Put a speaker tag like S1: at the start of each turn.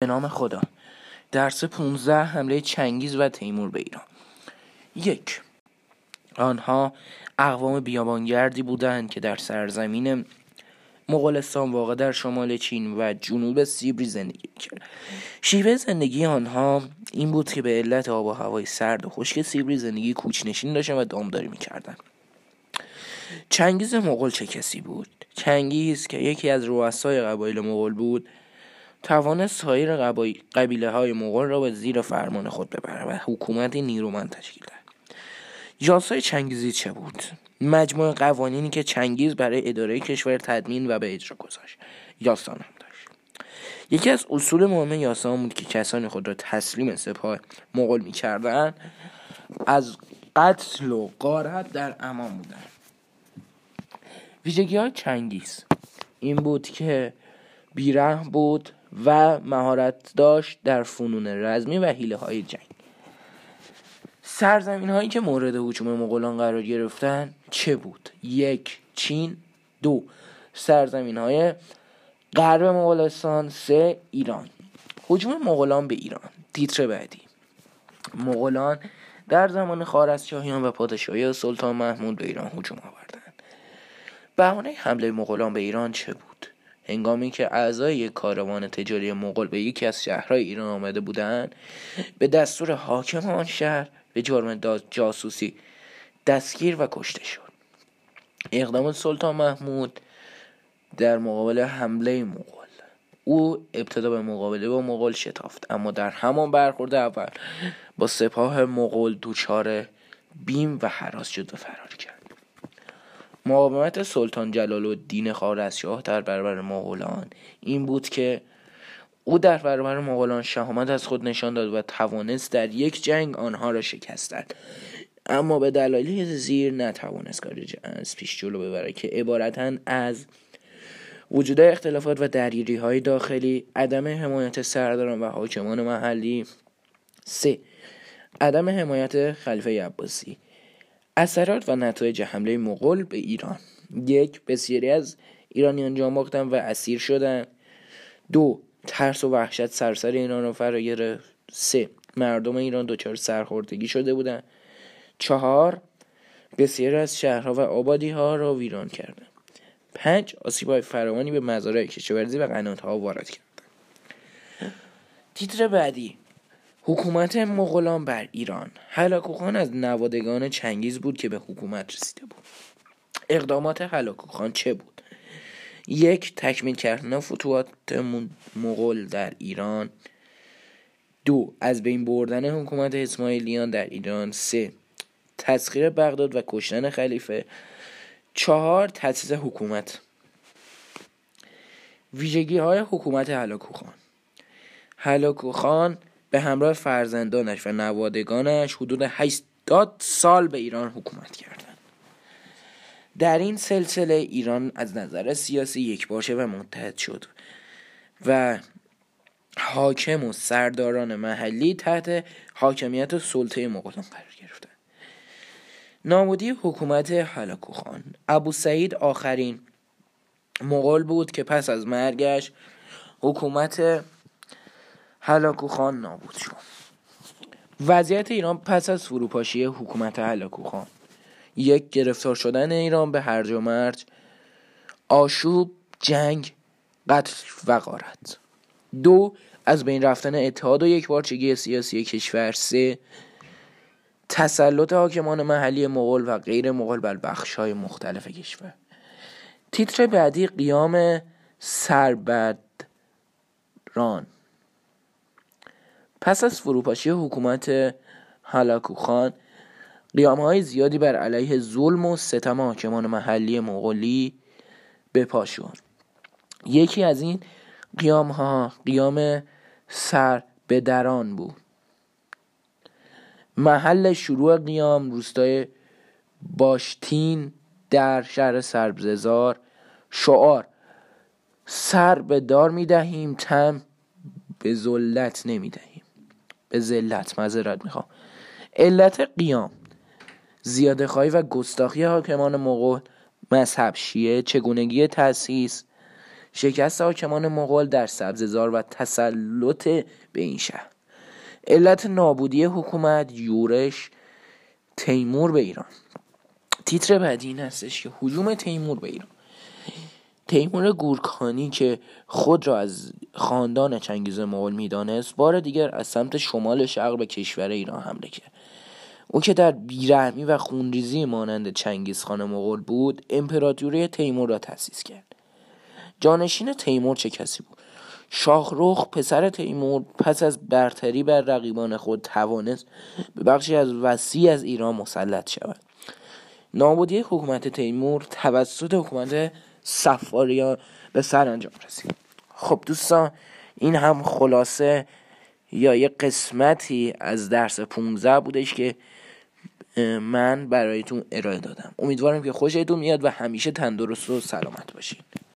S1: به نام خدا. درس 15 حمله چنگیز و تیمور به ایران. یک آنها اقوام بیابانگردی بودند که در سرزمین مغولستان واقع در شمال چین و جنوب سیبری زندگی کرد شیوه زندگی آنها این بود که به علت آب و هوای سرد و خشک سیبری زندگی کوچنشین داشتن و دامداری می‌کردند. چنگیز مغول چه کسی بود؟ چنگیز که یکی از رؤسای قبایل مغول بود توانست سایر قبیله های مغول را به زیر فرمان خود ببرد و حکومتی نیرومند تشکیل دهد یاسای چنگیزی چه بود؟ مجموع قوانینی که چنگیز برای اداره کشور تدمین و به اجرا گذاشت. یاسان هم داشت. یکی از اصول مهم یاسان بود که کسانی خود را تسلیم سپاه مغول می‌کردند. از قتل و قارت در امان بودند. ویژگی های چنگیز این بود که بیرحم بود و مهارت داشت در فنون رزمی و حیله های جنگ. سرزمین هایی که مورد حجوم مغولان قرار گرفتن چه بود؟ یک چین. دو سرزمین های غرب مغولستان. سه ایران. حجوم مغولان به ایران. تیتر بعدی. مغولان در زمان خارزشاهیان و پادشاهی سلطان محمود به ایران هجوم آوردند. بهانه حمله مغولان به ایران چه بود؟ هنگامی که اعضای یک کاروان تجاری مغول به یکی از شهرهای ایران آمده بودند به دستور حاکم آن شهر به جرم جاسوسی دستگیر و کشته شد. اقدام سلطان محمود در مقابل حمله مغول. او ابتدا به مقابله با مغول شتافت اما در همان برخورد اول با سپاه مغول دچار بیم و حراس شد و فرار کرد. مقاومت سلطان جلال الدین خوارزمشاه در برابر مغولان. این بود که او در برابر مغولان شهامت از خود نشان داد و توانست در یک جنگ آنها را شکست اما به دلایل زیر نتوانست کار از پیش جلو ببرد که عبارتا از وجود اختلافات و درگیری های داخلی عدم حمایت سرداران و حاکمان محلی سه عدم حمایت خلیفه عباسی. اثرات و نتایج حمله مغول به ایران. یک بسیاری از ایرانیان جان باختن و اسیر شدن. دو ترس و وحشت سرسر ایران رو فرا گرفت. سه مردم ایران دچار سرخوردگی شده بودند چهار بسیاری از شهرها و آبادی ها را ویران کردن پنج آسیب های فراوانی به مزارع کشاورزی و قناتها وارد کردن تیتر بعدی. حکومت مغولان بر ایران. هلاکوخان از نوادگان چنگیز بود که به حکومت رسیده بود. اقدامات هلاکوخان چه بود؟ یک تکمیل کردن فتوحات مغول در ایران. دو از بین بردن حکومت اسماعیلیان در ایران. سه تسخیر بغداد و کشتن خلیفه. چهار تأسیس حکومت. ویژگی های حکومت هلاکوخان. هلاکوخان به همراه فرزندانش و نوادگانش حدود 80 سال به ایران حکومت کردند در این سلسله ایران از نظر سیاسی یک باشه و متحد شد و حاکم و سرداران محلی تحت حاکمیت سلطه مغولان قرار گرفتند نامودی حکومت هلاکوخان ابو سعید آخرین مغول بود که پس از مرگش حکومت هلاکو خان نابود شد. وضعیت ایران پس از فروپاشی حکومت هلاکو خان یک گرفتار شدن ایران به هرج و مرج آشوب جنگ قتل و غارت. دو از بین رفتن اتحاد و یک بارچگی سیاسی کشور. سه تسلط حاکمان محلی مغول و غیر مغول بر بخش های مختلف کشور. تیتر بعدی قیام سربدران. پس از فروپاشی حکومت هلاکوخان قیام های زیادی بر علیه ظلم و ستم حاکمان محلی مغولی به پا شد. یکی از این قیام ها قیام سر به دران بود. محل شروع قیام روستای باشتین در شهر سربززار شعار سر به دار می دهیم تم به ذلت نمی دهیم به ذلت معذرت می‌خوام. علت قیام زیاده خواهی و گستاخی حاکمان مغول مذهب شیعه چگونگی تاسیس شکست حاکمان مغول در سبززار و تسلط به این شهر. علت نابودی حکومت یورش تیمور به ایران. تیتر بعدی این هستش که حجوم تیمور به ایران. تیمور گورکانی که خود را از خاندان چنگیز مغول می‌دانست بار دیگر از سمت شمال شرق به کشور ایران حمله کرد. او که در بیرحمی و خونریزی مانند چنگیز خان مغول بود امپراتوری تیمور را تأسیس کرد. جانشین تیمور چه کسی بود؟ شاهرخ پسر تیمور پس از برتری بر رقیبان خود توانست به بخشی از وسیع از ایران مسلط شود. نابودی حکومت تیمور توسط حکومت سفاریان به سرانجام رسید. خب دوستان این هم خلاصه یا یه قسمتی از درس 15 بودش که من برایتون ارائه دادم. امیدوارم که خوشتون میاد و همیشه تندرست و سلامت باشین.